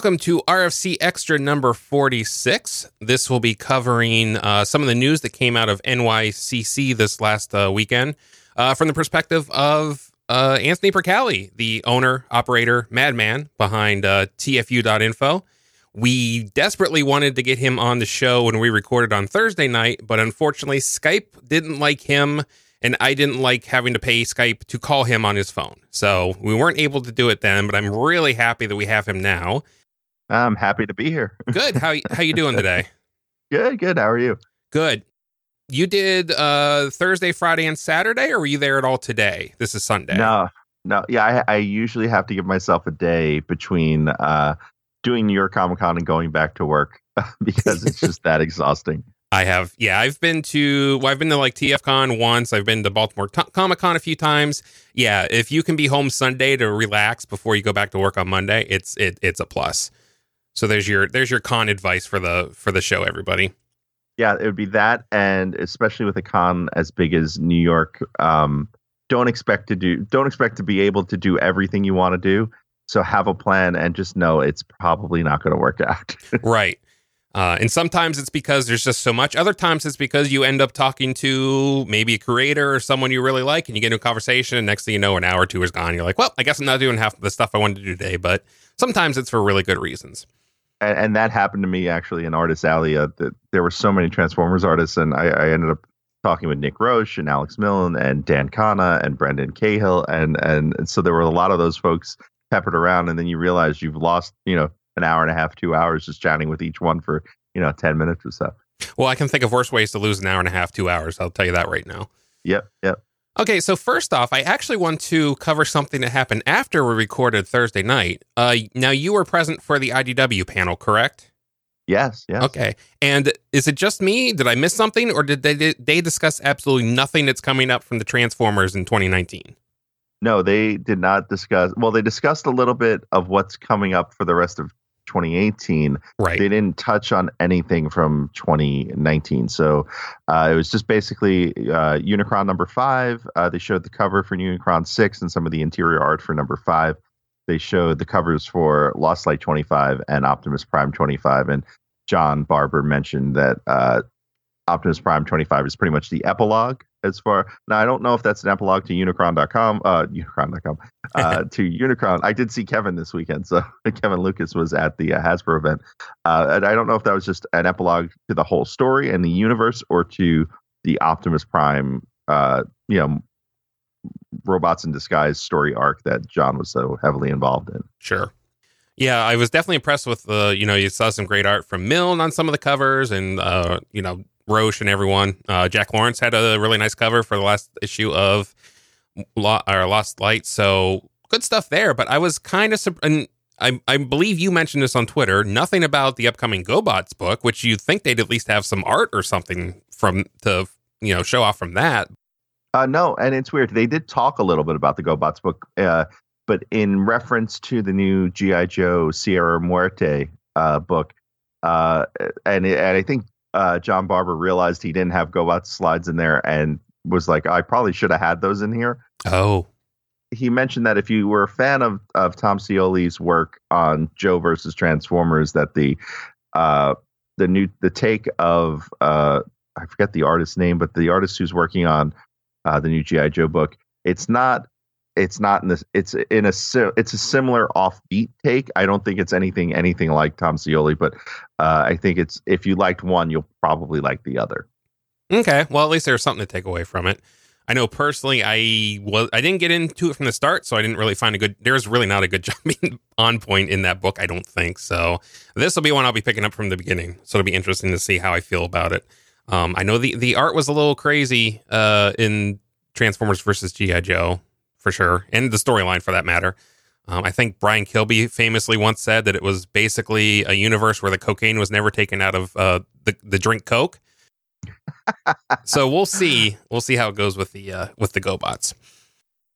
Welcome to RFC Extra number 46. This will be covering uh, some of the news that came out of NYCC this last uh, weekend uh, from the perspective of uh, Anthony Brucale, the owner, operator, madman behind uh, TFU.info. We desperately wanted to get him on the show when we recorded on Thursday night, but unfortunately, Skype didn't like him and I didn't like having to pay Skype to call him on his phone. So we weren't able to do it then, but I'm really happy that we have him now. I'm happy to be here. good. How how you doing today? good, good. How are you? Good. You did uh Thursday, Friday, and Saturday, or were you there at all today? This is Sunday. No, no. Yeah, I, I usually have to give myself a day between uh doing New York Comic Con and going back to work because it's just that exhausting. I have, yeah, I've been to, well, I've been to like TFCon once. I've been to Baltimore T- Comic Con a few times. Yeah, if you can be home Sunday to relax before you go back to work on Monday, it's it it's a plus. So there's your there's your con advice for the for the show, everybody. Yeah, it would be that, and especially with a con as big as New York, um, don't expect to do don't expect to be able to do everything you want to do. So have a plan and just know it's probably not going to work out. right. Uh, and sometimes it's because there's just so much. Other times it's because you end up talking to maybe a creator or someone you really like, and you get into a conversation. And next thing you know, an hour or two is gone. You're like, well, I guess I'm not doing half the stuff I wanted to do today. But sometimes it's for really good reasons. And, and that happened to me actually in Artist Alley. Uh, that there were so many Transformers artists, and I, I ended up talking with Nick Roche and Alex Milne and Dan Khanna and Brendan Cahill, and and so there were a lot of those folks peppered around, and then you realize you've lost, you know, an hour and a half, two hours just chatting with each one for you know ten minutes or so. Well, I can think of worse ways to lose an hour and a half, two hours. I'll tell you that right now. Yep, yep. Okay, so first off, I actually want to cover something that happened after we recorded Thursday night. Uh, now you were present for the IDW panel, correct? Yes, yes. Okay, and is it just me? Did I miss something, or did they did they discuss absolutely nothing that's coming up from the Transformers in 2019? No, they did not discuss. Well, they discussed a little bit of what's coming up for the rest of 2018. Right. They didn't touch on anything from 2019. So uh, it was just basically uh, Unicron number five. Uh, they showed the cover for Unicron six and some of the interior art for number five. They showed the covers for Lost Light 25 and Optimus Prime 25. And John Barber mentioned that uh, Optimus Prime 25 is pretty much the epilogue as far now i don't know if that's an epilogue to unicron.com uh unicron.com uh to unicron. I did see kevin this weekend so kevin lucas was at the uh, hasbro event. Uh and i don't know if that was just an epilogue to the whole story and the universe or to the optimus prime uh you know robots in disguise story arc that john was so heavily involved in. Sure. Yeah, I was definitely impressed with the, you know, you saw some great art from Milne on some of the covers and, uh, you know, Roche and everyone. Uh, Jack Lawrence had a really nice cover for the last issue of Lo- or Lost Light. So good stuff there. But I was kind of, and I, I believe you mentioned this on Twitter, nothing about the upcoming GoBots book, which you'd think they'd at least have some art or something from to, you know, show off from that. Uh, no, and it's weird. They did talk a little bit about the GoBots book, uh, but in reference to the new GI Joe Sierra Muerte uh, book, uh, and, and I think uh, John Barber realized he didn't have GoBots slides in there and was like, I probably should have had those in here. Oh, He mentioned that if you were a fan of of Tom Scioli's work on Joe versus Transformers, that the uh, the new the take of uh, I forget the artist's name, but the artist who's working on uh, the new GI Joe book, it's not it's not in this it's in a it's a similar offbeat take i don't think it's anything anything like tom Scioli, but uh, i think it's if you liked one you'll probably like the other okay. Well, at least there's something to take away from it. I know personally, I was I didn't get into it from the start, so I didn't really find a good. There's really not a good jumping on point in that book. I don't think so. This will be one I'll be picking up from the beginning, so it'll be interesting to see how I feel about it. Um, I know the the art was a little crazy uh, in Transformers versus GI Joe for sure, and the storyline for that matter. Um, I think Brian Kilby famously once said that it was basically a universe where the cocaine was never taken out of uh, the the drink Coke. so we'll see. We'll see how it goes with the uh, with the GoBots.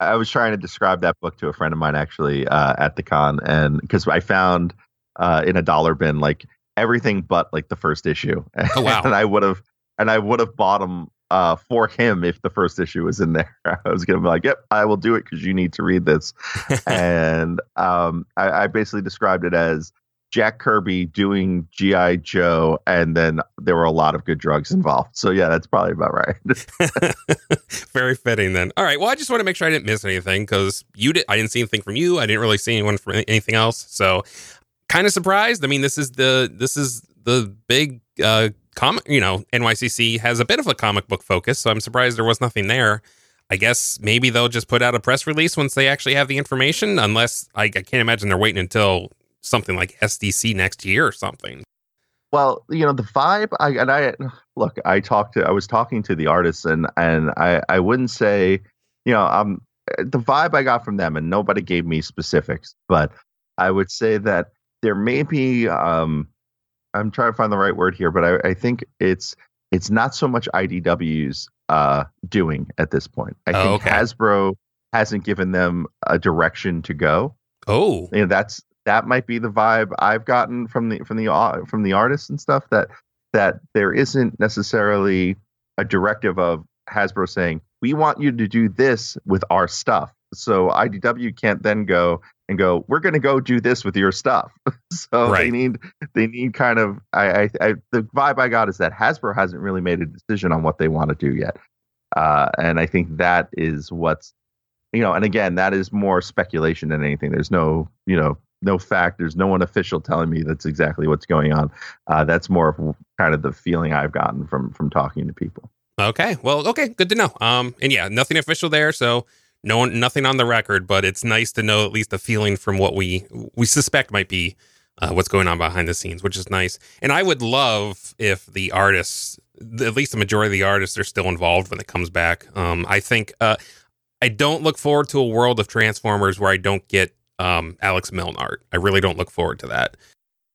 i was trying to describe that book to a friend of mine actually uh, at the con and because i found uh, in a dollar bin like everything but like the first issue Oh, wow. and i would have and i would have bought them uh, for him if the first issue was in there i was gonna be like yep i will do it because you need to read this and um, I, I basically described it as Jack Kirby doing GI Joe, and then there were a lot of good drugs involved. So yeah, that's probably about right. Very fitting then. All right. Well, I just want to make sure I didn't miss anything because you did. I didn't see anything from you. I didn't really see anyone from anything else. So kind of surprised. I mean, this is the this is the big uh comic. You know, NYCC has a bit of a comic book focus, so I'm surprised there was nothing there. I guess maybe they'll just put out a press release once they actually have the information. Unless I, I can't imagine they're waiting until something like SDC next year or something. Well, you know the vibe. I and I look. I talked to. I was talking to the artists, and and I I wouldn't say, you know, um, the vibe I got from them, and nobody gave me specifics, but I would say that there may be. Um, I'm trying to find the right word here, but I, I think it's it's not so much IDW's uh, doing at this point. I Oh, think okay. Hasbro hasn't given them a direction to go. Oh, You know, that's that might be the vibe I've gotten from the from the from the artists and stuff that that there isn't necessarily a directive of Hasbro saying we want you to do this with our stuff. So IDW can't then go and go we're going to go do this with your stuff. so Right. they need they need kind of I, I I the vibe I got is that Hasbro hasn't really made a decision on what they want to do yet. Uh, and I think that is what's you know, and again, that is more speculation than anything. There's no, you know, no fact. There's no one official telling me that's exactly what's going on. Uh, that's more of kind of the feeling I've gotten from from talking to people. okay. Well, okay. Good to know. Um, and yeah, nothing official there, so no one, nothing on the record. But it's nice to know at least a feeling from what we we suspect might be uh, what's going on behind the scenes, which is nice. And I would love if the artists, at least the majority of the artists, are still involved when it comes back. Um, I think uh, I don't look forward to a world of Transformers where I don't get um, Alex Milne art. I really don't look forward to that.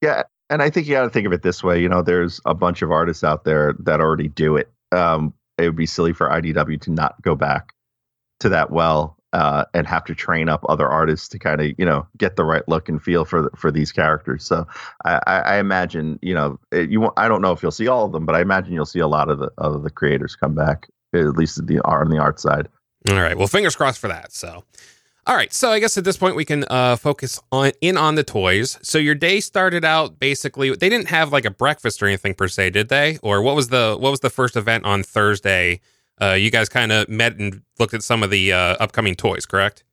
Yeah, and I think you got to think of it this way. You know, there's a bunch of artists out there that already do it. Um, it would be silly for IDW to not go back to that well uh, and have to train up other artists to kind of you know get the right look and feel for for these characters. So I, I, imagine you know it, you. I don't know if you'll see all of them, but I imagine you'll see a lot of the of the creators come back at least the on the art side. All right. Well, fingers crossed for that. So, all right. So I guess at this point we can uh, focus on in on the toys. So your day started out basically. They didn't have like a breakfast or anything per se, did they? Or what was the what was the first event on Thursday? Uh, you guys kind of met and looked at some of the uh, upcoming toys, correct?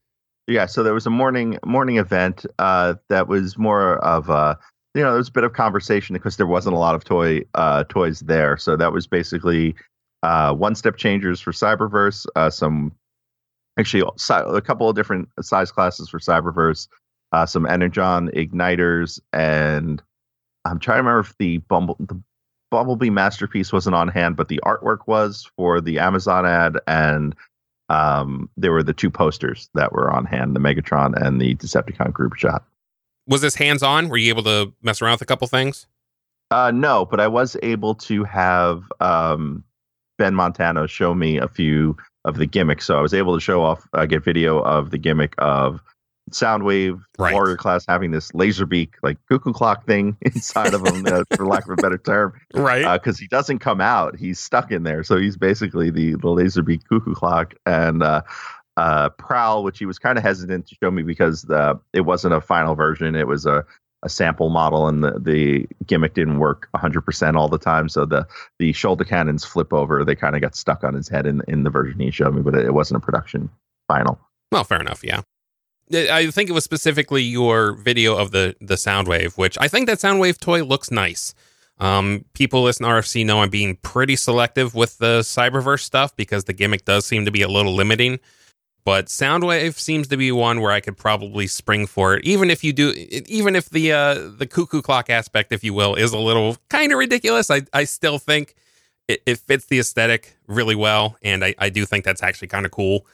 Yeah, so there was a morning morning event uh, that was more of a you know there was a bit of conversation because there wasn't a lot of toy uh, toys there. So that was basically uh, one step changers for Cyberverse, uh, some actually a couple of different size classes for Cyberverse, some Energon igniters, and I'm trying to remember if the Bumble the Bumblebee masterpiece wasn't on hand, but the artwork was for the Amazon ad and um, there were the two posters that were on hand, the Megatron and the Decepticon group shot. Was this hands on? Were you able to mess around with a couple things? Uh, no, but I was able to have um, Ben Montano show me a few of the gimmicks. So I was able to show off, uh, get video of the gimmick of Soundwave Right. Warrior class having this Laserbeak, like cuckoo clock thing inside of him, uh, for lack of a better term. Right. because he doesn't come out. He's stuck in there. So he's basically the the Laserbeak cuckoo clock and uh, uh, prowl, which he was kind of hesitant to show me because the it wasn't a final version. It was a a sample model, and the, the gimmick didn't work 100% all the time. So the the shoulder cannons flip over. They kind of got stuck on his head in in the version he showed me, but it, it wasn't a production final. Well, fair enough. Yeah. I think it was specifically your video of the the Soundwave, which I think that Soundwave toy looks nice. Um, people listen to RFC know I'm being pretty selective with the Cyberverse stuff because the gimmick does seem to be a little limiting. But Soundwave seems to be one where I could probably spring for it, even if you do, even if the uh, the cuckoo clock aspect, if you will, is a little kind of ridiculous. I I still think it, it fits the aesthetic really well, and I, I do think that's actually kind of cool.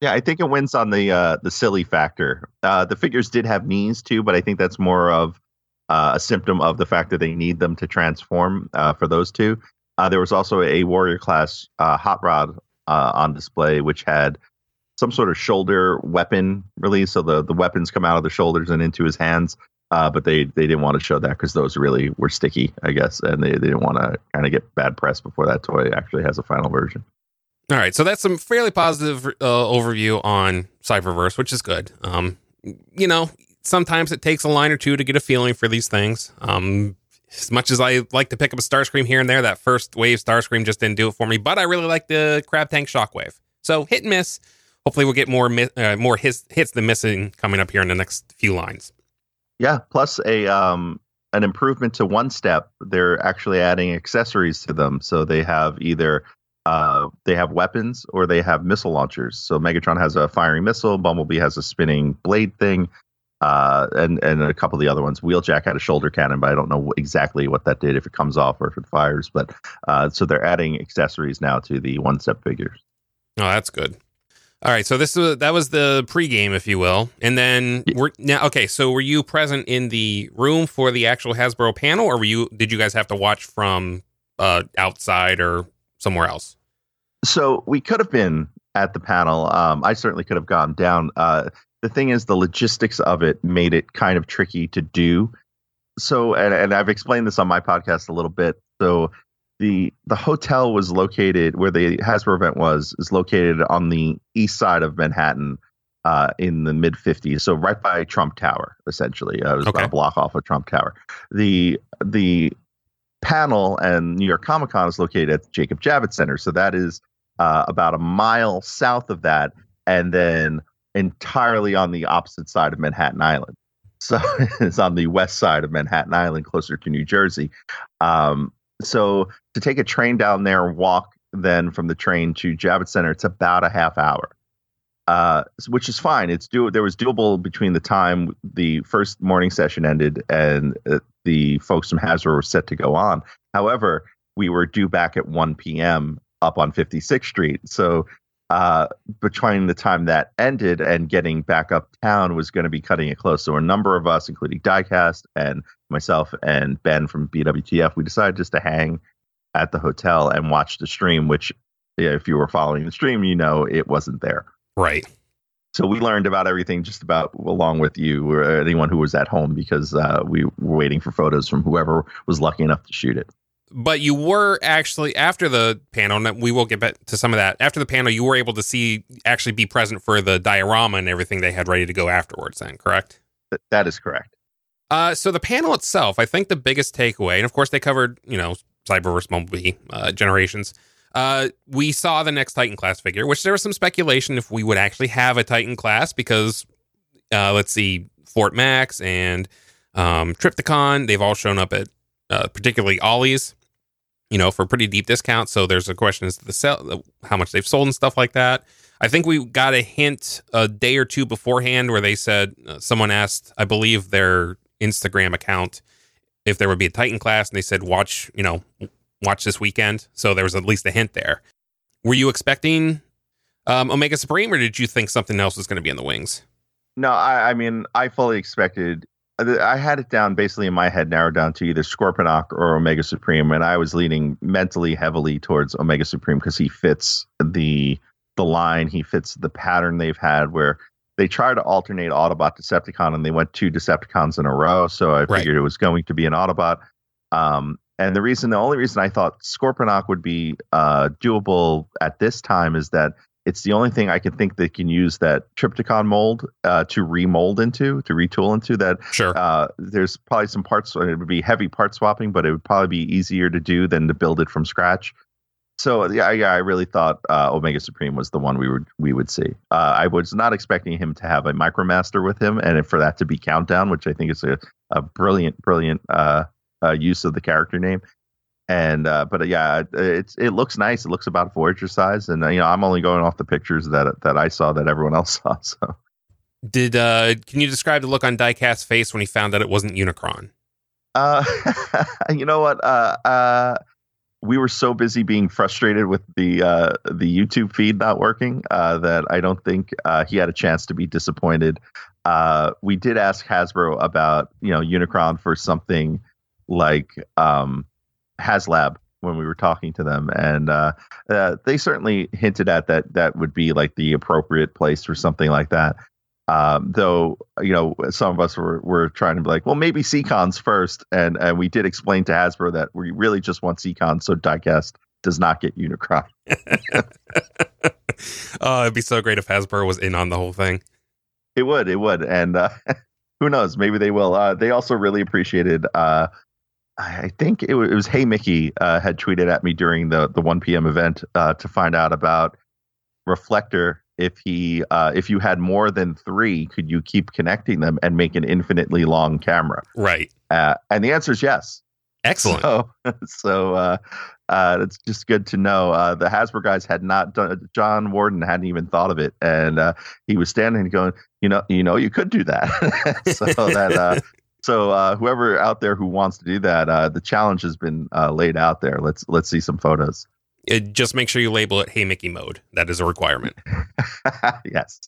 Yeah, I think it wins on the uh, the silly factor. Uh, the figures did have knees too, but I think that's more of uh, a symptom of the fact that they need them to transform uh, for those two. Uh, there was also a warrior class uh, hot rod uh, on display, which had some sort of shoulder weapon release, so the the weapons come out of the shoulders and into his hands. Uh, but they they didn't want to show that because those really were sticky, I guess, and they, they didn't want to kind of get bad press before that toy actually has a final version. All right, so that's some fairly positive uh, overview on Cyberverse, which is good. Um, you know, sometimes it takes a line or two to get a feeling for these things. Um, as much as I like to pick up a Starscream here and there, that first wave Starscream just didn't do it for me. But I really like the Crab Tank Shockwave. So hit and miss. Hopefully, we'll get more uh, more hits, hits than missing coming up here in the next few lines. Yeah, plus a um an improvement to one step. They're actually adding accessories to them, so they have either uh, they have weapons or they have missile launchers. So Megatron has a firing missile, Bumblebee has a spinning blade thing, uh, and and a couple of the other ones. Wheeljack had a shoulder cannon, but I don't know exactly what that did if it comes off or if it fires. But uh, so they're adding accessories now to the one step figures. Oh, that's good. All right, so this was that was the pregame, if you will, and then we're now okay. So were you present in the room for the actual Hasbro panel, or were you? Did you guys have to watch from uh, outside or somewhere else? So we could have been at the panel. Um, I certainly could have gone down. Uh, the thing is, the logistics of it made it kind of tricky to do. So, and, and I've explained this on my podcast a little bit. So, the the hotel was located where the Hasbro event was is located on the east side of Manhattan uh, in the mid 50s, so right by Trump Tower, essentially. Uh, it was okay. about a block off of Trump Tower. The the panel and New York Comic Con is located at the Jacob Javits Center, so that is uh, about a mile south of that, and then entirely on the opposite side of Manhattan Island. So it's on the west side of Manhattan Island, closer to New Jersey. Um, so to take a train down there and walk then from the train to Javits Center, it's about a half hour, uh, which is fine. It's do there was doable between the time the first morning session ended and uh, the folks from Hasbro were set to go on. However, we were due back at 1 p.m. up on 56th Street, so uh, between the time that ended and getting back uptown was going to be cutting it close. So a number of us, including Diecast and myself and Ben from BWTF, we decided just to hang at the hotel and watch the stream. Which, if you were following the stream, you know it wasn't there. Right. So we learned about everything just about along with you or anyone who was at home because uh, we were waiting for photos from whoever was lucky enough to shoot it. But you were actually after the panel and we will get back to some of that after the panel you were able to see actually be present for the diorama and everything they had ready to go afterwards then correct? That is correct. Uh, so the panel itself i think the biggest takeaway and of course they covered you know cyberverse bumblebee uh, generations uh, we saw the next titan class figure which there was some speculation if we would actually have a titan class because uh, let's see fort max and um, Trypticon they've all shown up at uh, particularly Ollie's, you know, for pretty deep discounts. So there's a question as to the sell, how much they've sold and stuff like that. I think we got a hint a day or two beforehand where they said uh, someone asked, I believe their Instagram account, if there would be a Titan class, and they said watch, you know, watch this weekend. So there was at least a hint there. Were you expecting um, Omega Supreme, or did you think something else was going to be in the wings? No, I, I mean, I fully expected I had it down basically in my head, narrowed down to either Scorponok or Omega Supreme, and I was leaning mentally heavily towards Omega Supreme because he fits the the line, he fits the pattern they've had where they try to alternate Autobot Decepticon, and they went two Decepticons in a row. So I right. figured it was going to be an Autobot. Um, and the reason, the only reason I thought Scorponok would be uh, doable at this time is that it's the only thing I can think that can use that Trypticon mold uh, to remold into, to retool into. That sure. Uh, there's probably some parts. It would be heavy part swapping, but it would probably be easier to do than to build it from scratch. So yeah, yeah, I really thought uh, Omega Supreme was the one we would we would see. Uh, I was not expecting him to have a Micromaster with him, and for that to be Countdown, which I think is a, a brilliant, brilliant uh, use of the character name and uh, but uh, yeah, it's it looks nice. It looks about Voyager size, and uh, you know I'm only going off the pictures that that I saw that everyone else saw. So, did uh, can you describe the look on Diecast's face when he found out it wasn't Unicron? Uh, you know what? Uh, uh, we were so busy being frustrated with the uh, the YouTube feed not working uh, that I don't think uh, he had a chance to be disappointed. Uh, we did ask Hasbro about you know Unicron for something like um, HasLab when we were talking to them, and uh, uh, they certainly hinted at that that would be like the appropriate place for something like that. Um, though you know some of us were, were trying to be like, well, maybe Seacons first, and and we did explain to Hasbro that we really just want Seacons, so Diecast does not get Unicron. oh, it'd be so great if Hasbro was in on the whole thing. It would, it would, and uh, who knows? Maybe they will. Uh, they also really appreciated. Uh, I think it was, it was Hey Mickey uh, had tweeted at me during the the 1 p.m. event uh, to find out about Reflector. If he uh, if you had more than three, could you keep connecting them and make an infinitely long camera? Right. Uh, and the answer is yes. Excellent. So, so uh, uh, it's just good to know. Uh, the Hasbro guys had not done. John Warden hadn't even thought of it, and uh, he was standing going, you know, you know, you could do that. so that. Uh, so uh, whoever out there who wants to do that, uh, the challenge has been uh, laid out there. Let's let's see some photos. It, just make sure you label it "Hey Mickey" mode. That is a requirement. yes.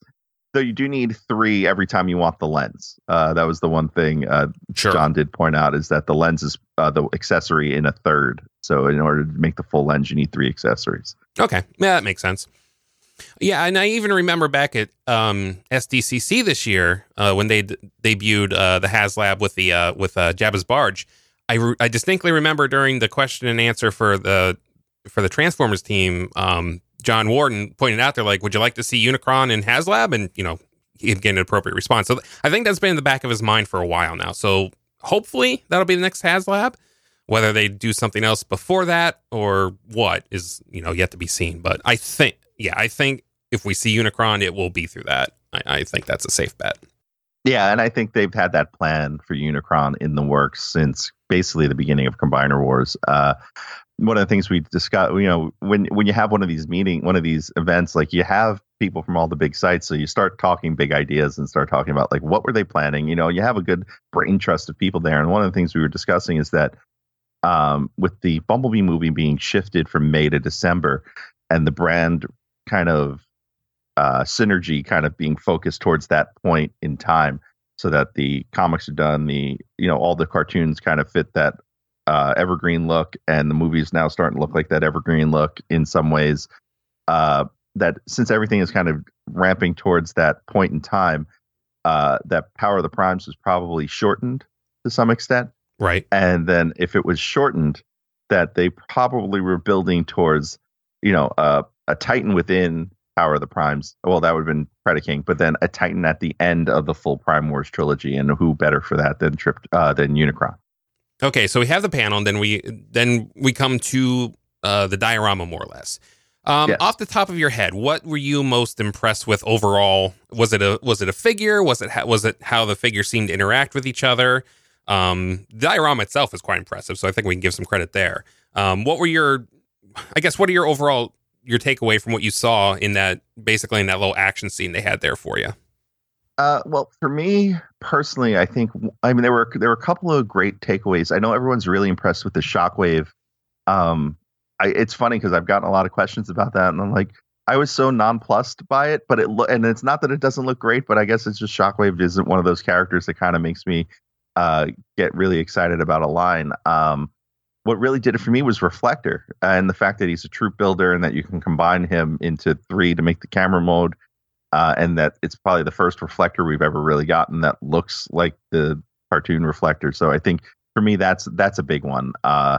So you do need three every time you want the lens. Uh, that was the one thing uh, Sure. John did point out is that the lens is uh, the accessory in a third. So in order to make the full lens, you need three accessories. Okay, yeah, that makes sense. Yeah, and I even remember back at um, SDCC this year uh, when they debuted uh, the HasLab with the uh, with uh, Jabba's barge. I, re- I distinctly remember during the question and answer for the for the Transformers team, um, John Warden pointed out they're like, "Would you like to see Unicron in HasLab?" And you know, he getting an appropriate response. So I think that's been in the back of his mind for a while now. So hopefully that'll be the next HasLab. Whether they do something else before that or what is you know yet to be seen. But I think yeah, I think if we see Unicron, it will be through that. I, I think that's a safe bet. Yeah, and I think they've had that plan for Unicron in the works since basically the beginning of Combiner Wars. Uh, one of the things we discuss, you know, when when you have one of these meeting, one of these events, like you have people from all the big sites, so you start talking big ideas and start talking about like what were they planning. You know, you have a good brain trust of people there. And one of the things we were discussing is that um, with the Bumblebee movie being shifted from May to December, and the brand kind of uh, synergy kind of being focused towards that point in time so that the comics are done the you know all the cartoons kind of fit that uh, evergreen look and the movies now starting to look like that evergreen look in some ways uh, that since everything is kind of ramping towards that point in time uh, that power of the primes was probably shortened to some extent Right. and then if it was shortened that they probably were building towards you know uh, a titan within power of the primes well that would have been predaking but then a titan at the end of the full prime wars trilogy and who better for that than trip uh, than unicron Okay, so we have the panel, and then we then we come to uh, the diorama more or less. Um, Yes. Off the top of your head, what were you most impressed with overall? Was it a was it a figure? Was it ha- was it how the figures seemed to interact with each other? Um, the diorama itself is quite impressive, so I think we can give some credit there. Um, what were your, I guess, what are your overall your takeaway from what you saw in that basically in that little action scene they had there for you? Uh, well, for me personally, I think I mean there were there were a couple of great takeaways. I know everyone's really impressed with the Shockwave. Um, I, it's funny because I've gotten a lot of questions about that, and I'm like, I was so nonplussed by it, but it lo- and it's not that it doesn't look great, but I guess it's just Shockwave isn't one of those characters that kind of makes me uh, get really excited about a line. Um, what really did it for me was Reflector and the fact that he's a troop builder and that you can combine him into three to make the camera mode uh, and that it's probably the first reflector we've ever really gotten that looks like the cartoon reflector. So I think for me that's that's a big one. Uh,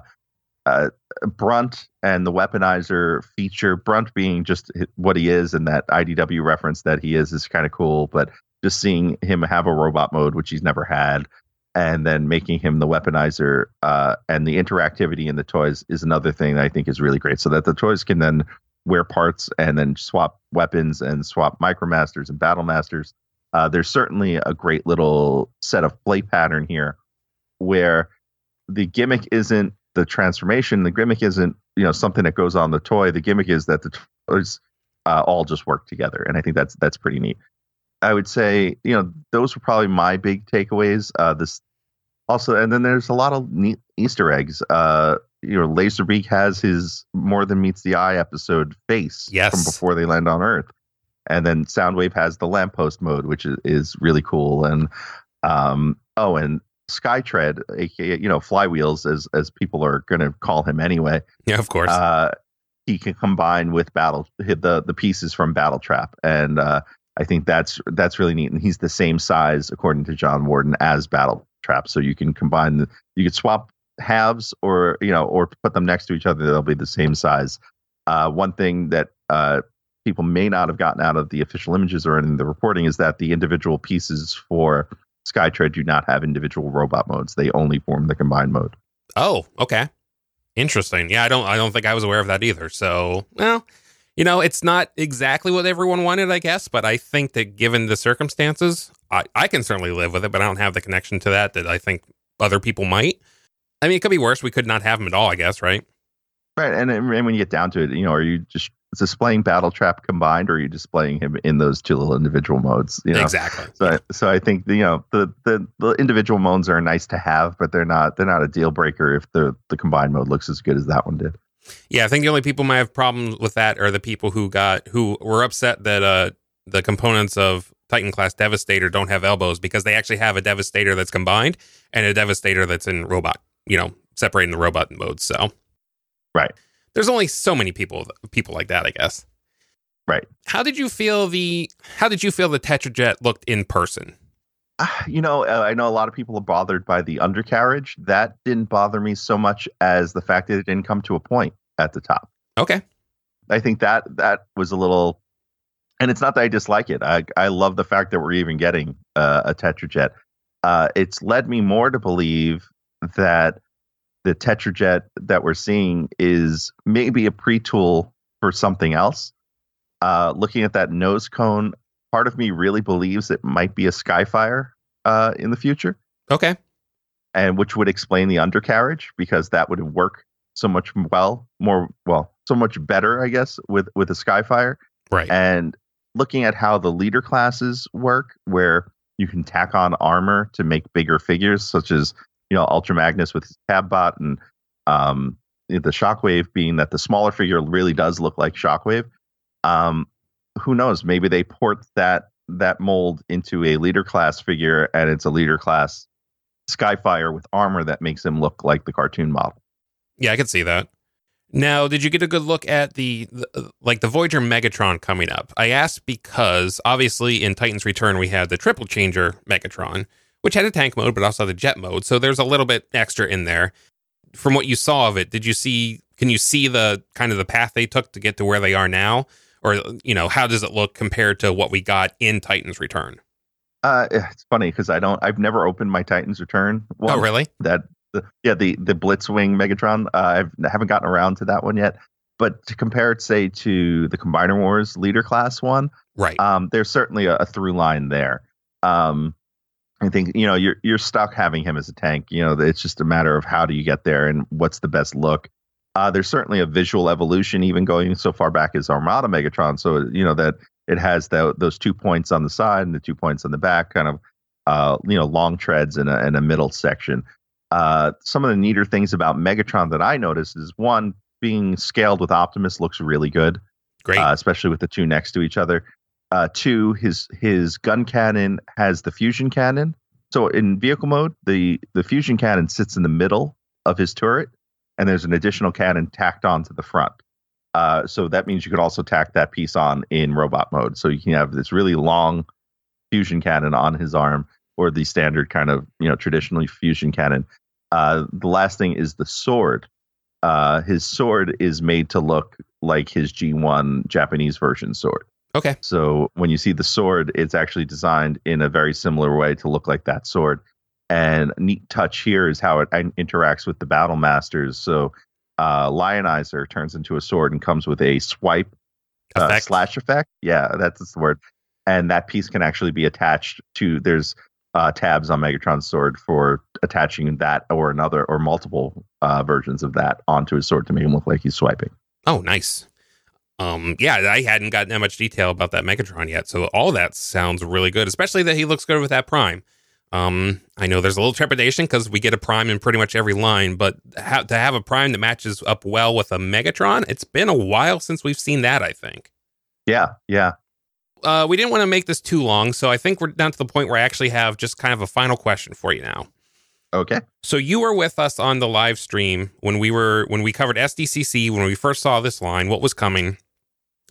uh, Brunt and the weaponizer feature, Brunt being just what he is, and that IDW reference that he is is kind of cool. But just seeing him have a robot mode, which he's never had, and then making him the weaponizer uh, and the interactivity in the toys is another thing that I think is really great. So that the toys can then wear parts and then swap weapons and swap micromasters and battle masters. Uh, there's certainly a great little set of play pattern here where the gimmick isn't the transformation. The gimmick isn't you know something that goes on the toy. The gimmick is that the toys uh, all just work together, and I think that's that's pretty neat. I would say you know those were probably my big takeaways. Uh, this also, and then there's a lot of neat Easter eggs. Uh, you know, Laserbeak has his more than meets the eye episode face Yes. from before they land on Earth, and then Soundwave has the lamppost mode, which is, is really cool. And um, oh, and Skytread, aka you know Flywheels, as as people are going to call him anyway. Yeah, of course. Uh, he can combine with battle the the pieces from Battle Trap, and uh, I think that's that's really neat. And he's the same size, according to John Warden, as Battle Trap, so you can combine. The, you could swap halves, or you know, or put them next to each other. They'll be the same size. Uh, one thing that uh, people may not have gotten out of the official images or in the reporting is that the individual pieces for Skytread do not have individual robot modes. They only form the combined mode. Oh, okay. Interesting. Yeah, I don't I don't think I was aware of that either. So, well, you know, it's not exactly what everyone wanted, I guess, but I think that given the circumstances, I, I can certainly live with it, but I don't have the connection to that that I think other people might. I mean, it could be worse. We could not have them at all, I guess, right? Right. And, and when you get down to it, you know, are you just displaying Battle Trap combined, or are you displaying him in those two little individual modes? You know? Exactly. So, so I think you know the, the the individual modes are nice to have, but they're not they're not a deal breaker if the the combined mode looks as good as that one did. Yeah, I think the only people might have problems with that are the people who got who were upset that uh the components of Titan class Devastator don't have elbows because they actually have a Devastator that's combined and a Devastator that's in robot. You know, separating the robot modes. So, right. There's only so many people people like that, I guess. Right. How did you feel the How did you feel the Tetrajet looked in person? Uh, you know, uh, I know a lot of people are bothered by the undercarriage. That didn't bother me so much as the fact that it didn't come to a point at the top. Okay. I think that that was a little, and it's not that I dislike it. I I love the fact that we're even getting uh, a Tetrajet. Uh, it's led me more to believe that the Tetrajet that we're seeing is maybe a pre-tool for something else. Uh, looking at that nose cone, part of me really believes it might be a Skyfire uh, in the future. Okay. And which would explain the undercarriage because that would work so much well, more well, so much better, I guess, with with a Skyfire. Right. And looking at how the leader classes work, where you can tack on armor to make bigger figures, such as you know Ultra Magnus with his Cabbot and um, the Shockwave being that the smaller figure really does look like Shockwave. Um, who knows? Maybe they port that that mold into a leader class figure, and it's a leader class Skyfire with armor that makes him look like the cartoon model. Yeah, I could see that. Now, did you get a good look at the, the, like the Voyager Megatron coming up? I asked because obviously in Titan's Return we had the triple changer Megatron, which had a tank mode but also the jet mode, so there's a little bit extra in there. From what you saw of it, did you see? Can you see the kind of the path they took to get to where they are now, or you know how does it look compared to what we got in Titan's Return? Uh, it's funny because I don't. I've never opened my Titan's Return. One. Oh, really? That the, yeah the the Blitzwing Megatron. Uh, I've, I haven't gotten around to that one yet. But to compare it, say, to the Combiner Wars Leader Class one, right? Um, there's certainly a, a through line there. Um, I think you know you're you're stuck having him as a tank. You know, it's just a matter of how do you get there and what's the best look. Uh, there's certainly a visual evolution, even going so far back as Armada Megatron. So you know that it has the, those two points on the side and the two points on the back, kind of uh, you know long treads in a, in a middle section. Uh, some of the neater things about Megatron that I noticed is one being scaled with Optimus looks really good, great, uh, especially with the two next to each other. Uh, two, his his gun cannon has the fusion cannon. So in vehicle mode, the the fusion cannon sits in the middle of his turret, and there's an additional cannon tacked onto the front. Uh, so that means you could also tack that piece on in robot mode. So you can have this really long fusion cannon on his arm, or the standard kind of you know traditionally fusion cannon. Uh, the last thing is the sword. Uh, his sword is made to look like his G1 Japanese version sword. Okay. So when you see the sword, it's actually designed in a very similar way to look like that sword. And neat touch here is how it interacts with the battle masters. So uh, Lionizer turns into a sword and comes with a swipe uh, slash effect. Yeah, that's the word. And that piece can actually be attached to. There's uh, tabs on Megatron's sword for attaching that or another or multiple uh, versions of that onto his sword to make him look like he's swiping. Oh, nice. Um, yeah, I hadn't gotten that much detail about that Megatron yet, so all that sounds really good. Especially that he looks good with that Prime. Um, I know there's a little trepidation because we get a Prime in pretty much every line, but ha- to have a Prime that matches up well with a Megatron, it's been a while since we've seen that. I think. Yeah, yeah. Uh, we didn't want to make this too long, so I think we're down to the point where I actually have just kind of a final question for you now. Okay. So you were with us on the live stream when we were when we covered SDCC when we first saw this line, what was coming,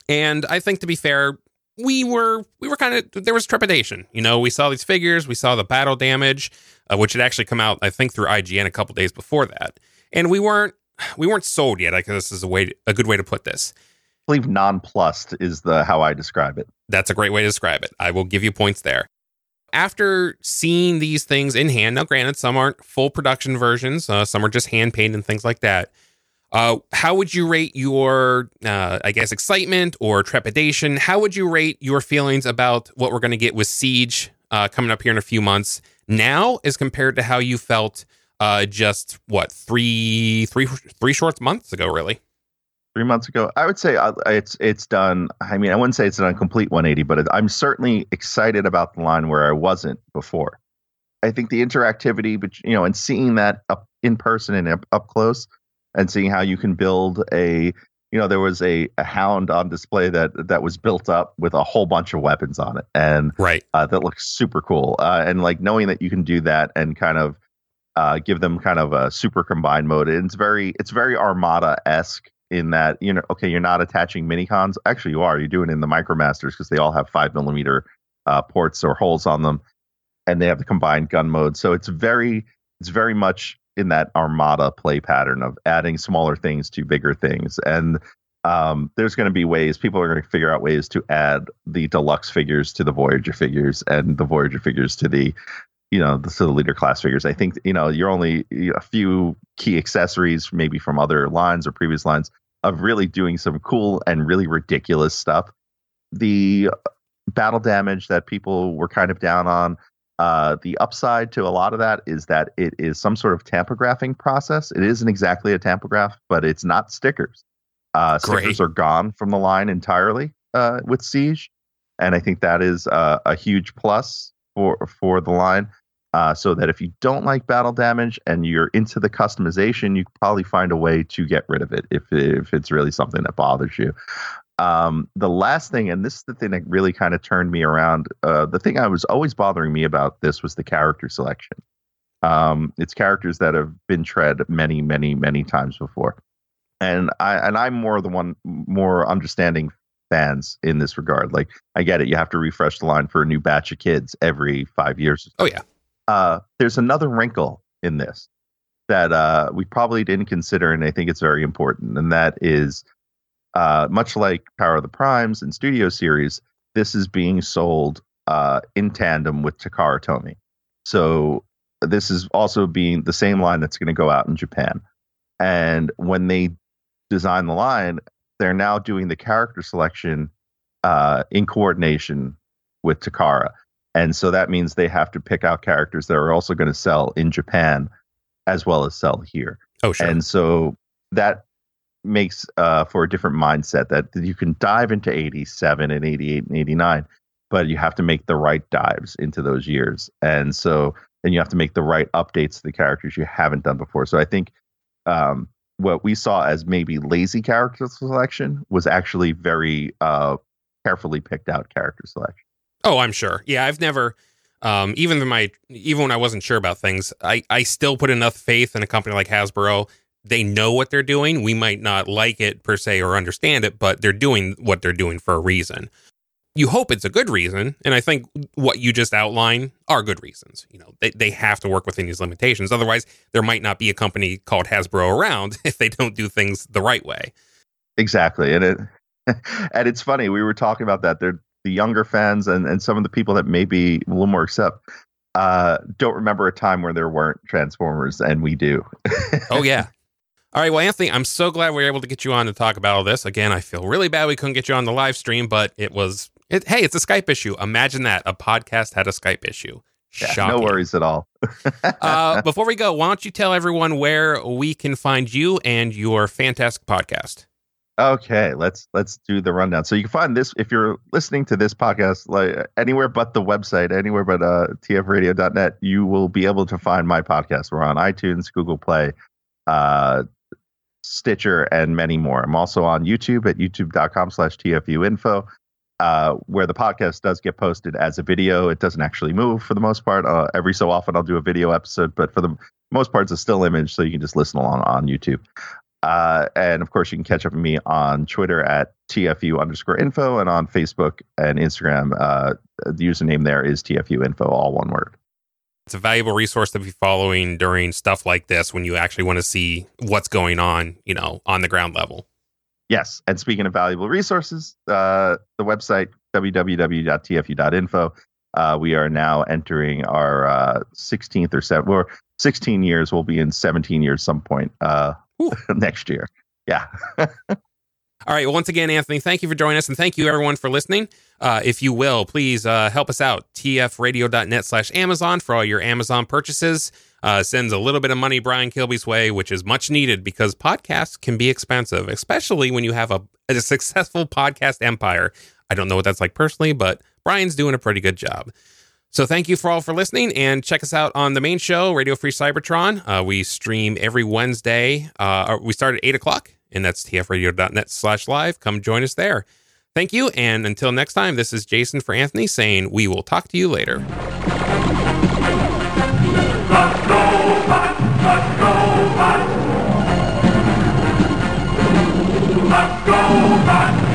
and I think to be fair, we were we were kind of there was trepidation. You know, we saw these figures, we saw the battle damage, uh, which had actually come out I think through IGN a couple days before that, and we weren't we weren't sold yet. I guess this is a way a good way to put this. I believe nonplussed is the how I describe it. That's a great way to describe it. I will give you points there. After seeing these things in hand, now granted, some aren't full production versions, uh, some are just hand painted and things like that. Uh, how would you rate your, uh, I guess, excitement or trepidation? How would you rate your feelings about what we're going to get with Siege uh, coming up here in a few months now, as compared to how you felt uh, just what three, three, three short months ago, really? Three months ago, I would say uh, it's it's done. I mean, I wouldn't say it's done a complete 180, but I'm certainly excited about the line where I wasn't before. I think the interactivity, but you know, and seeing that up in person and up, up close and seeing how you can build a you know there was a, a hound on display that that was built up with a whole bunch of weapons on it and right. uh, that looks super cool uh, and like knowing that you can do that and kind of uh, give them kind of a super combined mode it's very it's very armada esque in that you know okay you're not attaching mini cons actually you are. You're doing it in the micromasters because they all have five millimeter uh, ports or holes on them and they have the combined gun mode. So it's very it's very much in that armada play pattern of adding smaller things to bigger things. And um, there's going to be ways people are going to figure out ways to add the deluxe figures to the voyager figures and the voyager figures to the you know the, to the leader class figures. I think you know you're only a few key accessories maybe from other lines or previous lines of really doing some cool and really ridiculous stuff. The battle damage that people were kind of down on uh, the upside to a lot of that is that it is some sort of tampographing process. It isn't exactly a tampograph, but it's not stickers. Uh, stickers are gone from the line entirely uh, with Siege, and I think that is uh, a huge plus for for the line. Uh, so that if you don't like battle damage and you're into the customization, you probably find a way to get rid of it if if it's really something that bothers you. Um, the last thing, and this is the thing that really kind of turned me around. Uh, the thing I was always bothering me about this was the character selection. Um, it's characters that have been tread many, many, many times before, and I and I'm more the one more understanding fans in this regard. Like I get it, you have to refresh the line for a new batch of kids every five years. Oh yeah. Uh, there's another wrinkle in this that uh, we probably didn't consider, and I think it's very important, and that is uh, much like Power of the Primes and Studio Series, this is being sold uh, in tandem with Takara Tomy. So this is also being the same line that's going to go out in Japan. And when they design the line, they're now doing the character selection uh, in coordination with Takara. And so that means they have to pick out characters that are also going to sell in Japan as well as sell here. Oh, sure. And so that makes uh, for a different mindset that you can dive into 87 and 88 and 89 but you have to make the right dives into those years. And so then you have to make the right updates to the characters you haven't done before. So i think um, what we saw as maybe lazy character selection was actually very uh, carefully picked out character selection. Oh i'm sure. Yeah i've never um, even my even when I wasn't sure about things, I, I still put enough faith in a company like Hasbro they know what they're doing. We might not like it per se or understand it, but they're doing what they're doing for a reason. You hope it's a good reason, and I think what you just outlined are good reasons. You know, they, they have to work within these limitations. Otherwise, there might not be a company called Hasbro around if they don't do things the right way. Exactly. And it and it's funny, we were talking about that. They're the younger fans and, and some of the people that may be a little more accept uh, don't remember a time where there weren't Transformers, and we do. oh yeah, all right, well, Anthony, I'm so glad we were able to get you on to talk about all this. Again, I feel really bad we couldn't get you on the live stream, but it was, it, hey, it's a Skype issue. Imagine that a podcast had a Skype issue. Yeah, no worries at all. uh, before we go, why don't you tell everyone where we can find you and your fantastic podcast? Okay, let's let's do the rundown. So you can find this if you're listening to this podcast like anywhere but the website, anywhere but uh, tfradio.net, you will be able to find my podcast. We're on iTunes, Google Play, uh, Stitcher, and many more. I'm also on YouTube at youtube.com slash tfuinfo, uh, where the podcast does get posted as a video. It doesn't actually move for the most part. Uh, every so often I'll do a video episode, but for the most part, it's a still image, so you can just listen along on YouTube. Uh, and of course, you can catch up with me on Twitter at TFU underscore info and on Facebook and Instagram. Uh, the username there is TFU info, all one word it's a valuable resource to be following during stuff like this when you actually want to see what's going on, you know, on the ground level. Yes. And speaking of valuable resources, uh, the website, www.tfu.info, Uh, we are now entering our uh, 16th or 7th, or 16 years. We'll be in 17 years some point uh, next year. Yeah. All right. Well, once again, Anthony, thank you for joining us, and thank you everyone for listening. Uh, if you will, please uh, help us out. tfradio.net slash Amazon for all your Amazon purchases. Uh, sends a little bit of money Brian Kilby's way, which is much needed because podcasts can be expensive, especially when you have a, a successful podcast empire. I don't know what that's like personally, but Brian's doing a pretty good job. So thank you for all for listening and check us out on the main show, Radio Free Cybertron. Uh, we stream every Wednesday. Uh, we start at 8 o'clock, and that's tfradio.net slash live. Come join us there. Thank you. And until next time, this is Jason for Anthony saying we will talk to you later. Let's go back.